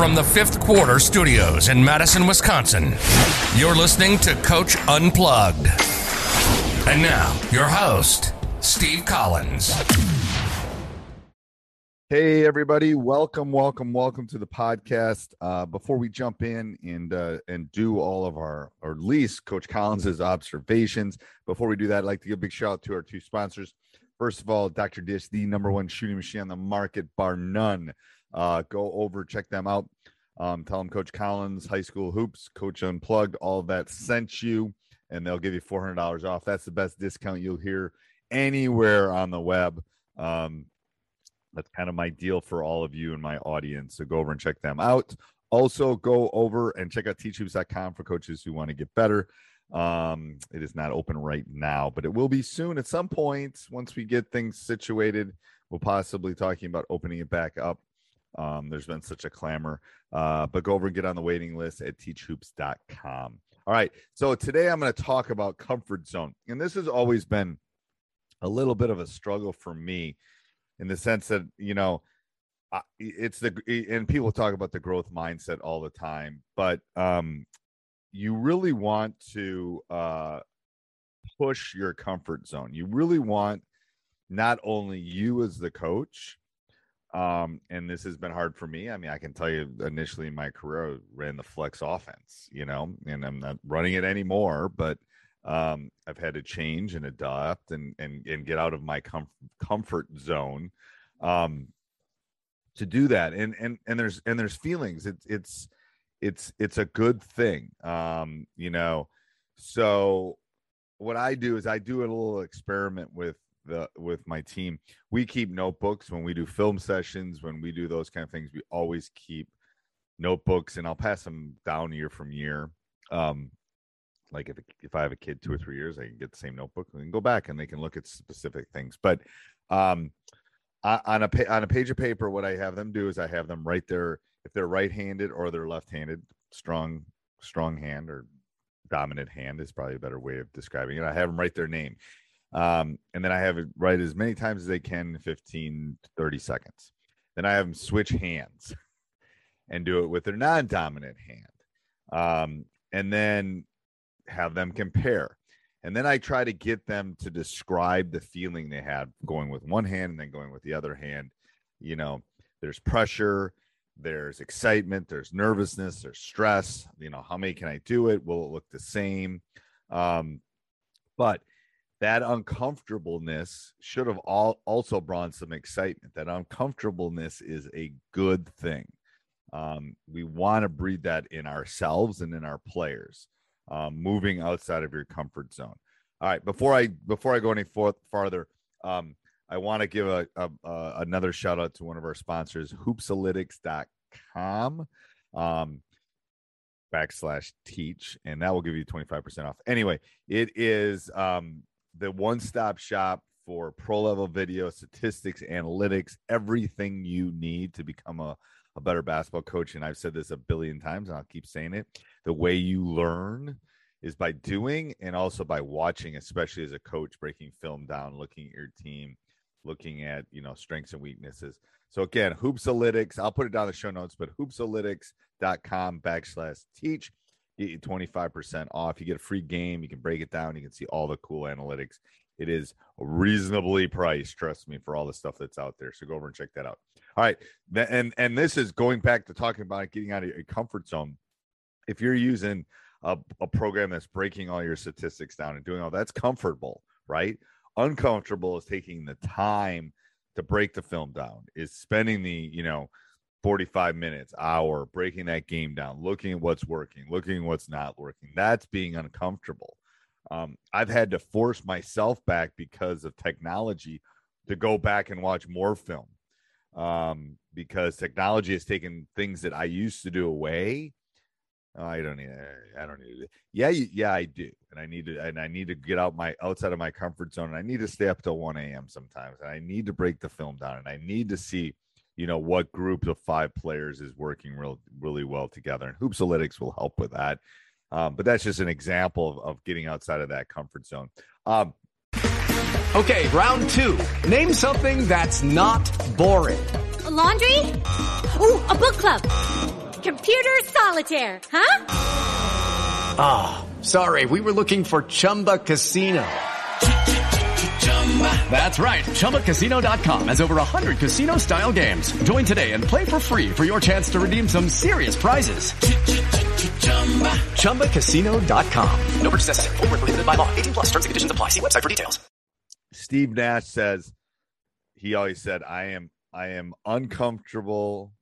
From the fifth quarter studios in Madison, Wisconsin, you're listening to Coach Unplugged. And now, your host, Steve Collins. Hey, everybody. Welcome, welcome, welcome to the podcast. Uh, before we jump in and uh, and do all of our, or at least Coach Collins's observations, before we do that, I'd like to give a big shout out to our two sponsors. First of all, Dr. Dish, the number one shooting machine on the market, bar none. Uh, go over, check them out. Um, tell them Coach Collins, High School Hoops, Coach Unplugged, all that sent you, and they'll give you $400 off. That's the best discount you'll hear anywhere on the web. Um, that's kind of my deal for all of you in my audience. So go over and check them out. Also, go over and check out teachhoops.com for coaches who want to get better. Um, it is not open right now, but it will be soon at some point once we get things situated. We'll possibly talking about opening it back up. Um, there's been such a clamor, uh, but go over and get on the waiting list at teachhoops.com. All right. So today I'm going to talk about comfort zone. And this has always been a little bit of a struggle for me in the sense that you know it's the and people talk about the growth mindset all the time but um you really want to uh push your comfort zone you really want not only you as the coach um and this has been hard for me i mean i can tell you initially in my career I ran the flex offense you know and i'm not running it anymore but um, I've had to change and adopt and and and get out of my com- comfort zone um, to do that. And and and there's and there's feelings. It's it's it's it's a good thing. Um, you know, so what I do is I do a little experiment with the with my team. We keep notebooks when we do film sessions, when we do those kind of things. We always keep notebooks, and I'll pass them down year from year. Um, like if if I have a kid two or three years, I can get the same notebook and go back and they can look at specific things. But um, on a on a page of paper, what I have them do is I have them write their if they're right-handed or they're left-handed, strong strong hand or dominant hand is probably a better way of describing it. I have them write their name. Um, and then I have it write as many times as they can in 15 to 30 seconds. Then I have them switch hands and do it with their non-dominant hand. Um, and then have them compare. And then I try to get them to describe the feeling they had going with one hand and then going with the other hand. You know, there's pressure, there's excitement, there's nervousness, there's stress. You know, how many can I do it? Will it look the same? Um, but that uncomfortableness should have all also brought some excitement. That uncomfortableness is a good thing. Um, we want to breed that in ourselves and in our players um, moving outside of your comfort zone. All right, before I before I go any for, farther, um, I want to give a, a, a, another shout out to one of our sponsors, hoopsalytics.com um, backslash teach, and that will give you 25% off. Anyway, it is um, the one stop shop for pro level video, statistics, analytics, everything you need to become a, a better basketball coach. And I've said this a billion times, and I'll keep saying it. The way you learn is by doing and also by watching, especially as a coach, breaking film down, looking at your team, looking at you know strengths and weaknesses. So again, Hoopsalytics, I'll put it down the show notes, but hoopsalytics.com backslash teach. Get you 25% off. You get a free game. You can break it down. You can see all the cool analytics. It is reasonably priced, trust me, for all the stuff that's out there. So go over and check that out. All right. And and this is going back to talking about getting out of your comfort zone. If you're using a, a program that's breaking all your statistics down and doing all that's comfortable, right? Uncomfortable is taking the time to break the film down, is spending the, you know, 45 minutes, hour, breaking that game down, looking at what's working, looking at what's not working. That's being uncomfortable. Um, I've had to force myself back because of technology to go back and watch more film. Um, because technology has taken things that I used to do away. Oh, I don't need. I don't need to. Yeah, yeah, I do, and I need to, and I need to get out my outside of my comfort zone. And I need to stay up till one a.m. sometimes, and I need to break the film down, and I need to see, you know, what group of five players is working real, really well together. And Hoopsalytics will help with that. Um, but that's just an example of, of getting outside of that comfort zone. Um, okay, round two. Name something that's not boring. A laundry. Ooh, a book club Computer solitaire, huh? Ah, oh, sorry, we were looking for Chumba Casino. That's right. ChumbaCasino.com has over 100 casino style games. Join today and play for free for your chance to redeem some serious prizes. ChumbaCasino.com. No purchase necessary. Full prohibited by law. 18 plus terms and conditions apply. See website for details. Steve Nash says, he always said, I am, I am uncomfortable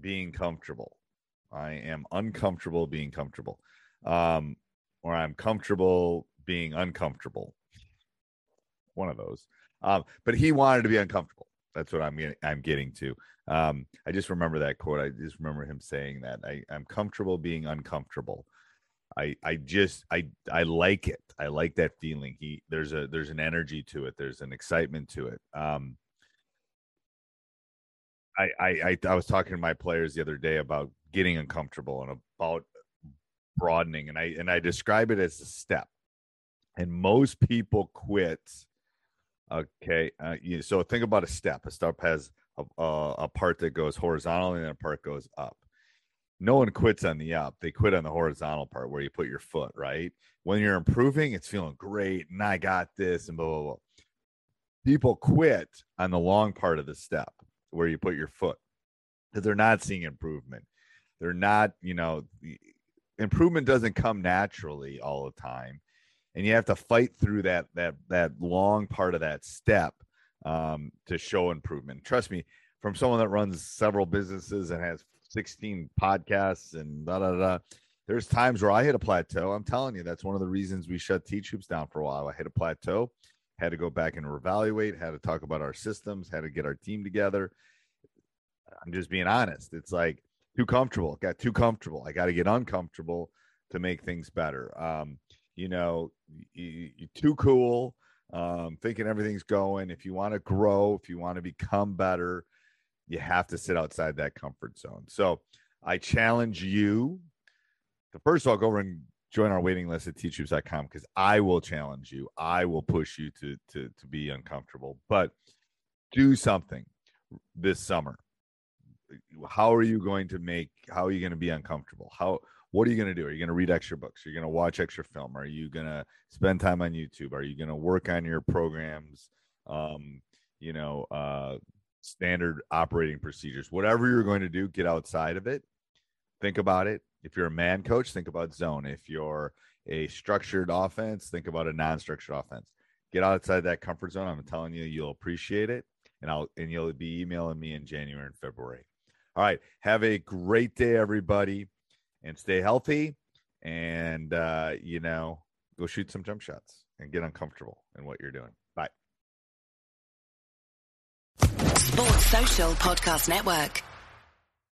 being comfortable. I am uncomfortable being comfortable. Um, or I'm comfortable being uncomfortable. One of those. Um, but he wanted to be uncomfortable. That's what I'm getting, I'm getting to. Um, I just remember that quote. I just remember him saying that. I, I'm comfortable being uncomfortable. I I just I I like it. I like that feeling. He there's a there's an energy to it. There's an excitement to it. Um, I, I I was talking to my players the other day about getting uncomfortable and about broadening, and I and I describe it as a step. And most people quit. Okay, uh, you, so think about a step. A step has a, a, a part that goes horizontal and a part goes up. No one quits on the up; they quit on the horizontal part where you put your foot. Right when you're improving, it's feeling great, and I got this, and blah blah blah. People quit on the long part of the step where you put your foot because they're not seeing improvement. They're not, you know, improvement doesn't come naturally all the time, and you have to fight through that that that long part of that step um, to show improvement. Trust me, from someone that runs several businesses and has 16 podcasts and da da da. There's times where I hit a plateau. I'm telling you, that's one of the reasons we shut Teach Hoops down for a while. I hit a plateau had to go back and reevaluate, had to talk about our systems, had to get our team together. I'm just being honest. It's like too comfortable. Got too comfortable. I got to get uncomfortable to make things better. Um, you know, you, are too cool, um, thinking everything's going. If you want to grow, if you want to become better, you have to sit outside that comfort zone. So I challenge you to first of all go over and join our waiting list at teachhoops.com because I will challenge you. I will push you to to to be uncomfortable. But do something this summer. How are you going to make how are you going to be uncomfortable? How what are you going to do? Are you going to read extra books? Are you going to watch extra film? Are you going to spend time on YouTube? Are you going to work on your programs? Um, you know, uh, standard operating procedures. Whatever you're going to do, get outside of it. Think about it if you're a man coach, think about zone. If you're a structured offense, think about a non-structured offense. Get outside that comfort zone. I'm telling you, you'll appreciate it, and I'll and you'll be emailing me in January and February. All right, have a great day, everybody, and stay healthy. And uh, you know, go shoot some jump shots and get uncomfortable in what you're doing. Bye. Sports Social Podcast Network.